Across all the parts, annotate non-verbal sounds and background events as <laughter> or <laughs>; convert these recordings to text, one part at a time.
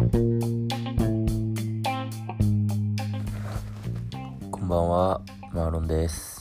こんばんはマーロンです。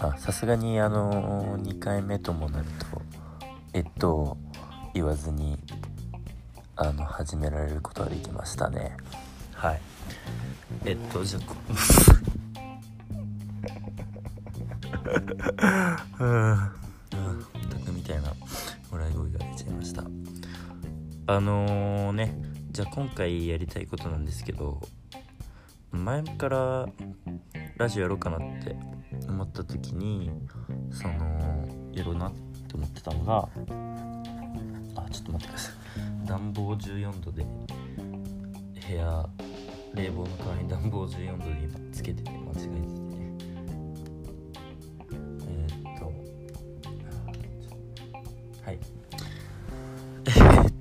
あさすがにあの2回目ともなるとえっと言わずにあの始められることができましたね。はい。えっとじゃあ <laughs> うんみたいな笑い声が出ちゃいました。あのー、ねじゃあ今回やりたいことなんですけど前からラジオやろうかなって思った時にそのやろうなって思ってたのがあちょっと待ってください。暖房14度で部屋冷房の代わりに暖房14度で今つけてて間違えてて。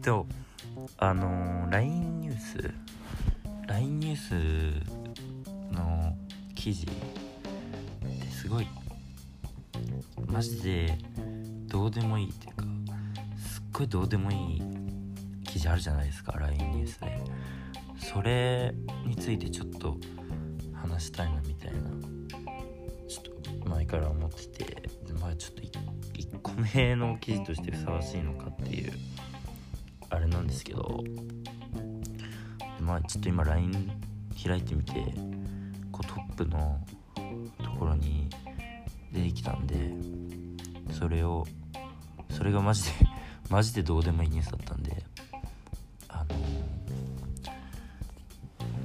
とあの、LINE ニュース？LINE ニュースの記事ってすごいマジでどうでもいいっていうかすっごいどうでもいい記事あるじゃないですか LINE ニュースで。それについてちょっと話したいなみたいなちょっと前から思っててまあちょっと1個目の記事としてふさわしいのかっていうなんですけど。まあちょっと今 LINE 開いてみてこうトップのところに出てきたんでそれをそれがマジで <laughs> マジでどうでもいいニュースだったんであの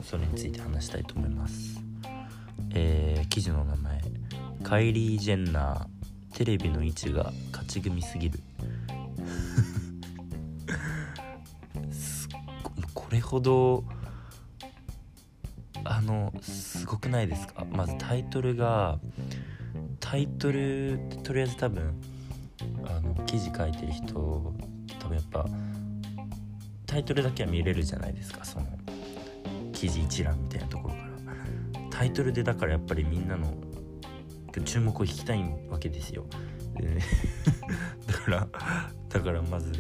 それについて話したいと思います。えー、記事の名前。カイリー・ジェンナー。テレビの位置が勝ち組すぎる。れほどあのすごくないですか？まずタイトルがタイトルとりあえず多分あの記事書いてる人多分やっぱタイトルだけは見れるじゃないですか？その記事一覧みたいなところから。タイトルでだからやっぱりみんなの注目を引きたいわけですよ。<laughs> だからだからまず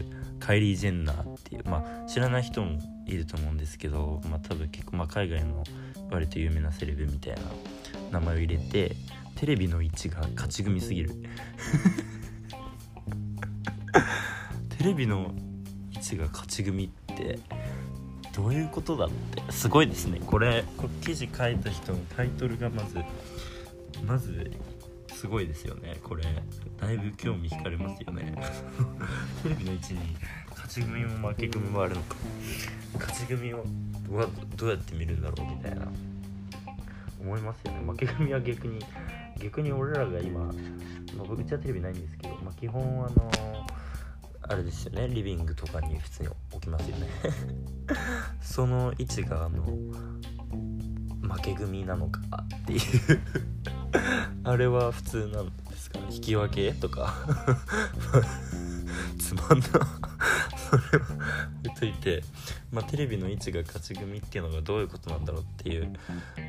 カイリー・ジェンナーっていうまあ知らない人もいると思うんですけどまあ多分結構ま海外の割と有名なセレブみたいな名前を入れてテレビの位置が勝ち組すぎる。<laughs> テレビの位置が勝ち組ってどういうことだって。すごいですね。これ記事書いた人のタイトルがまずまずすごいですよね。これだいぶ興味惹かれますよね。テレビの位置に勝ち組も負け組もあるのか。勝ち組をどうやって見るんだろうみたいな。思いますよね。負け組は逆に逆に俺らが今、まあ、僕うちはテレビないんですけど、まあ、基本あのあれですよね。リビングとかに普通に置きますよね。<laughs> その位置があの負け組なのかっていう。あれは普通なんですかね。引き分けとか。<laughs> つまんなそれは。置いといて、まあ、テレビの位置が勝ち組っていうのがどういうことなんだろうっていう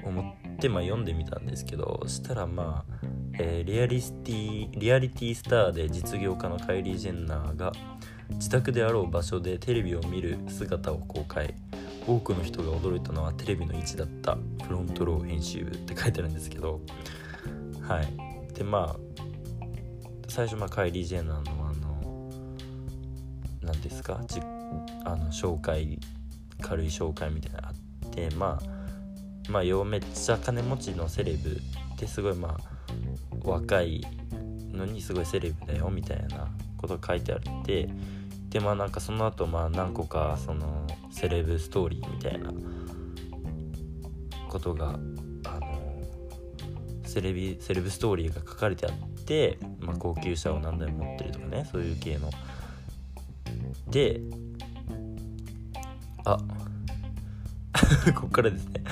思って、まあ、読んでみたんですけどしたらまあ、えー、リアリスティリアリティスターで実業家のカイリー・ジェンナーが自宅であろう場所でテレビを見る姿を公開多くの人が驚いたのはテレビの位置だったフロントロー編集部って書いてあるんですけどはい。でまあ最初まあカイリー・ジェンナーのあの何ですか？じあの紹介軽い紹介みたいなのあってまあまあよめっちゃ金持ちのセレブってすごいまあ若いのにすごいセレブだよみたいなことが書いてあってでまあなんかその後まあ何個かそのセレブストーリーみたいなことがセレビセレブストーリーが書かれてあって、まあ、高級車を何台も持ってるとかねそういう系の。であ <laughs> こっからですね。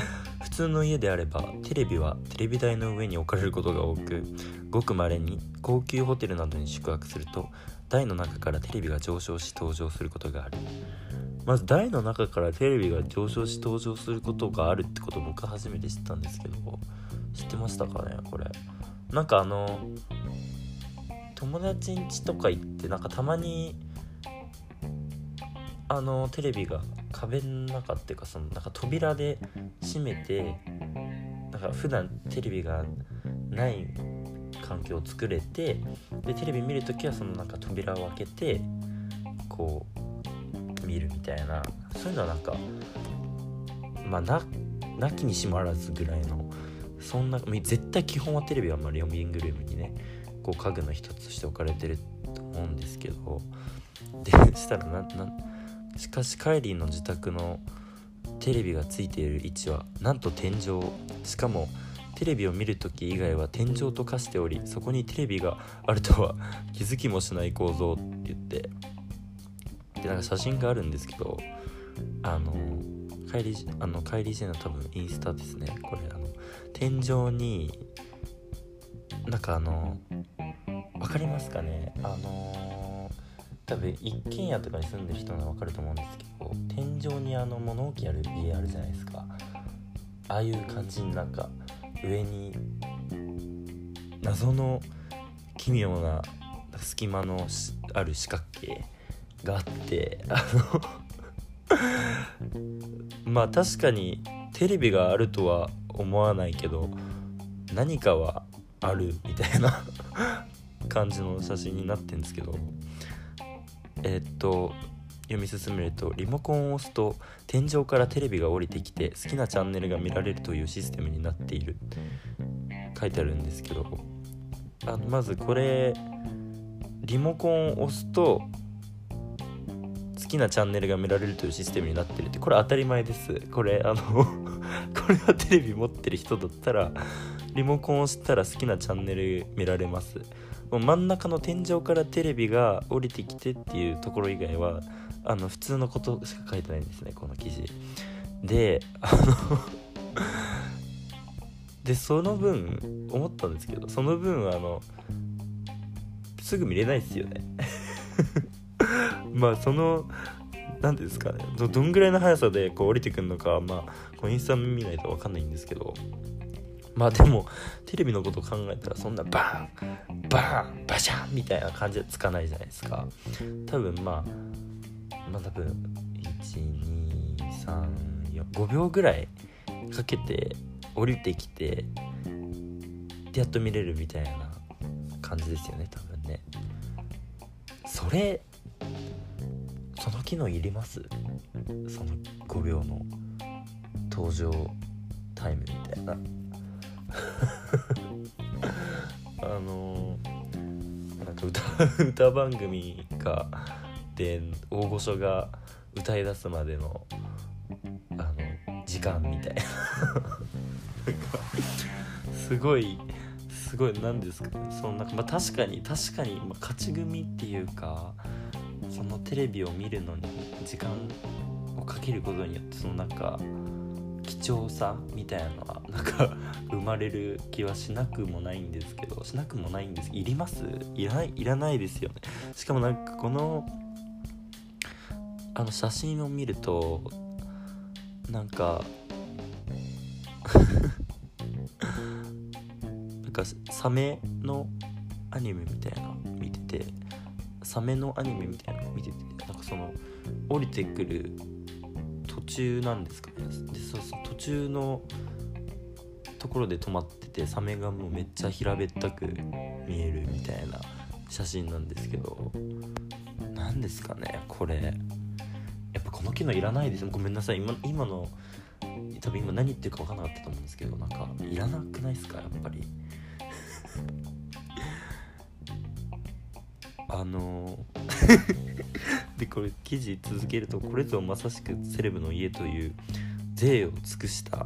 普通の家であればテレビはテレビ台の上に置かれることが多くごくまれに高級ホテルなどに宿泊すると台の中からテレビが上昇し登場することがあるまず台の中からテレビが上昇し登場することがあるってこと僕初めて知ったんですけど知ってましたかねこれ。なんかあの友達ん家とか行ってなんかたまにあのテレビが壁の中っていうかそのなんか扉で閉めてなんか普段テレビがない環境を作れてでテレビ見る時はそのなんか扉を開けてこう見るみたいな。そういうのはなんかまあななきにしもあらずぐらいのそんな絶対基本はテレビはまあリビングルームにねこう家具の一つとして置かれてると思うんですけど。でしたらななしかしカイリーの自宅のテレビがついている位置はなんと天井。しかもテレビを見る時以外は天井と化しておりそこにテレビがあるとは気づきもしない構造って言って。なんか写真があるんですけどあのカイリーあのカイリー・ジェンの多分インスタですね。これあの天井になんかあの分かりますかね？あの多分一軒家とかに住んでる人なら分かると思うんですけど天井にあの物置ある家あるじゃないですか。ああいう感じになんか上に謎の奇妙な隙間のある四角形。があってあのまあ確かにテレビがあるとは思わないけど何かはあるみたいな <laughs> 感じの写真になってんですけどえー、っと読み進めるとリモコンを押すと天井からテレビが降りてきて好きなチャンネルが見られるというシステムになっている。書いてあるんですけどあまずこれリモコンを押すときなチャンネルが見られるというシステムになってるってこれ当たり前です。これあの <laughs> これはテレビ持ってる人だったらリモコンを押したら好きなチャンネル見られます。もう真ん中の天井からテレビが降りてきてっていうところ以外はあの普通のことしか書いてないんですねこの記事。であのでその分思ったんですけどその分あのすぐ見れないですよね。まあその何ですかね。どんぐらいの速さでこう降りてくるのかまあこうインスタ見ないと分かんないんですけど。まあでもテレビのことを考えたらそんなバーンバーンバシャンみたいな感じでつかないじゃないですか。多分まあまあ多分12345秒ぐらいかけて降りてきてでやっと見れるみたいな感じですよね多分ね。それその機能いります？その5秒の登場タイムみたいな。<laughs> あのなんか歌歌番組がで大御所が歌い出すまでのあの時間みたいな。すごいすごい何ですか？ねそのなんかまあ確かに確かに、まあ、勝ち組っていうかそのテレビを見るのに時間をかけることによってそのなんか貴重さみたいなのはなんか生まれる気はしなくもないんですけどしなくもないんです。いります？いらないいらないですよね。しかもなんかこのあの写真を見るとなんか <laughs> なんかサメのアニメみたいな見ててサメのアニメみたいなの見ててなんかその降りてくる途中なんですかね。でそうそう途中のところで止まっててサメがもうめっちゃ平べったく見えるみたいな写真なんですけど何ですかねこれ。やっぱこの機能いらないです。ごめんなさい。今今の多分今何言ってるか分からなかったと思うんですけどなんかいらなくないですか？やっぱり。あの <laughs> でこれ記事続けるとこれぞまさしくセレブの家という税を尽くした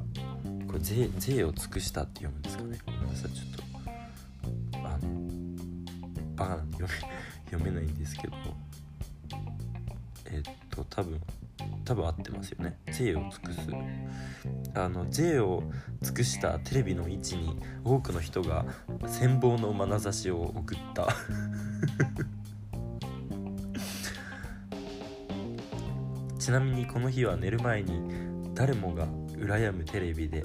これ税税を尽くしたって読むんですかね。ごめんなさいちょっとあのバカなんで読め <laughs> 読めないんですけどえっと多分多分合ってますよね。税を尽くす。あの税を尽くしたテレビの位置に多くの人が羨望の眼差しを送った。<laughs> ちなみにこの日は寝る前に誰もが羨むテレビで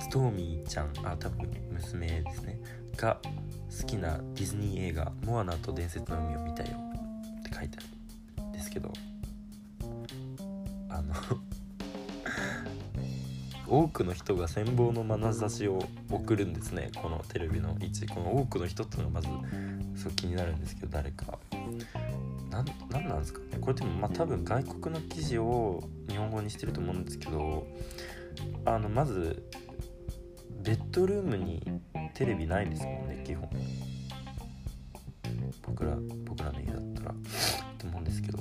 ストーミーちゃんあ多分娘ですね。が好きなディズニー映画「モアナと伝説の海」を見たよ。って書いてあるんですけど多くの人が羨望の眼差しを送るんですね。このテレビの位置。この多くの人っていうのがまずそう気になるんですけど誰か。なんなんなんですかね。これでもまあ多分外国の記事を日本語にしてると思うんですけどあのまずベッドルームにテレビないですもんね基本。僕ら僕らの家だったら。と思うんですけど。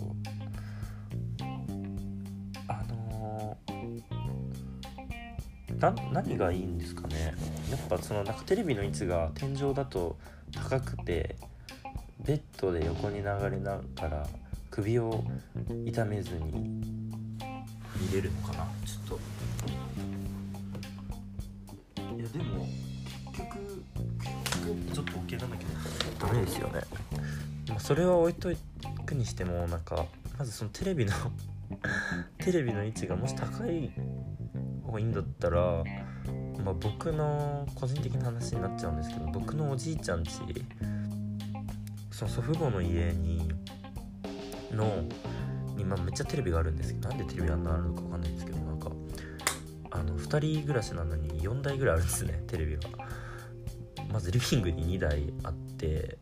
ー、な何がいいんですかね。やっぱそのなんかテレビの位置が天井だと高くてベッドで横に流れながら首を痛めずに見れるのかな。ちょっと。いやでも結局結局ちょっと大きなだけどダメですよね、まあ、それは置いとくにしてもなんかまずそのテレビのテレビの位置がもし高い方がいいんだったらまあ、僕の個人的な話になっちゃうんですけど僕のおじいちゃんちその祖父母の家にのに、まあ、めっちゃテレビがあるんですけどなんでテレビあんなあるのか分かんないんですけどなんかあの2人暮らしなのに4台ぐらいあるんですね <laughs> テレビが。まずリビングに2台あって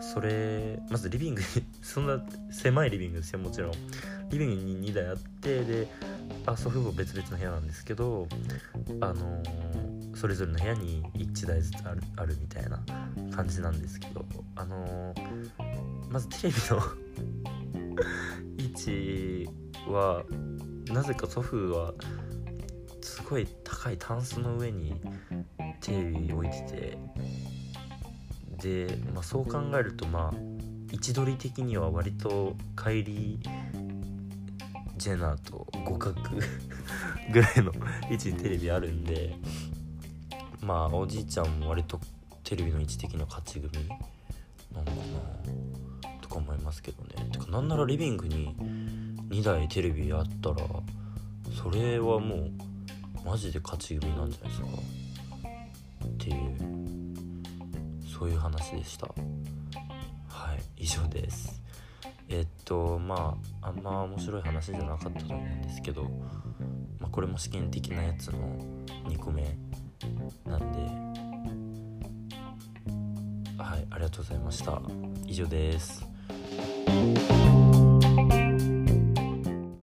それまずリビングにそんな狭いリビングですよもちろん。リビングに2台あってであ祖父母別々の部屋なんですけどあのー、それぞれの部屋に1台ずつあるあるみたいな感じなんですけどあのー、まずテレビの <laughs> 位置はなぜか祖父はすごい高いタンスの上にテレビ置いててで、まあ、そう考えるとまあ位置取り的には割と帰りジェナーと互角 <laughs> ぐらいの位置にテレビあるんでまあおじいちゃんも割とテレビの位置的には勝ち組なのかなとか思いますけどね。てかなんならリビングに2台テレビあったらそれはもうマジで勝ち組なんじゃないですか。っていうそういう話でした。はい以上です。えっとまああんま面白い話じゃなかったと思うんですけど、まあ、これも試験的なやつの2個目なんで。はいありがとうございました。以上です。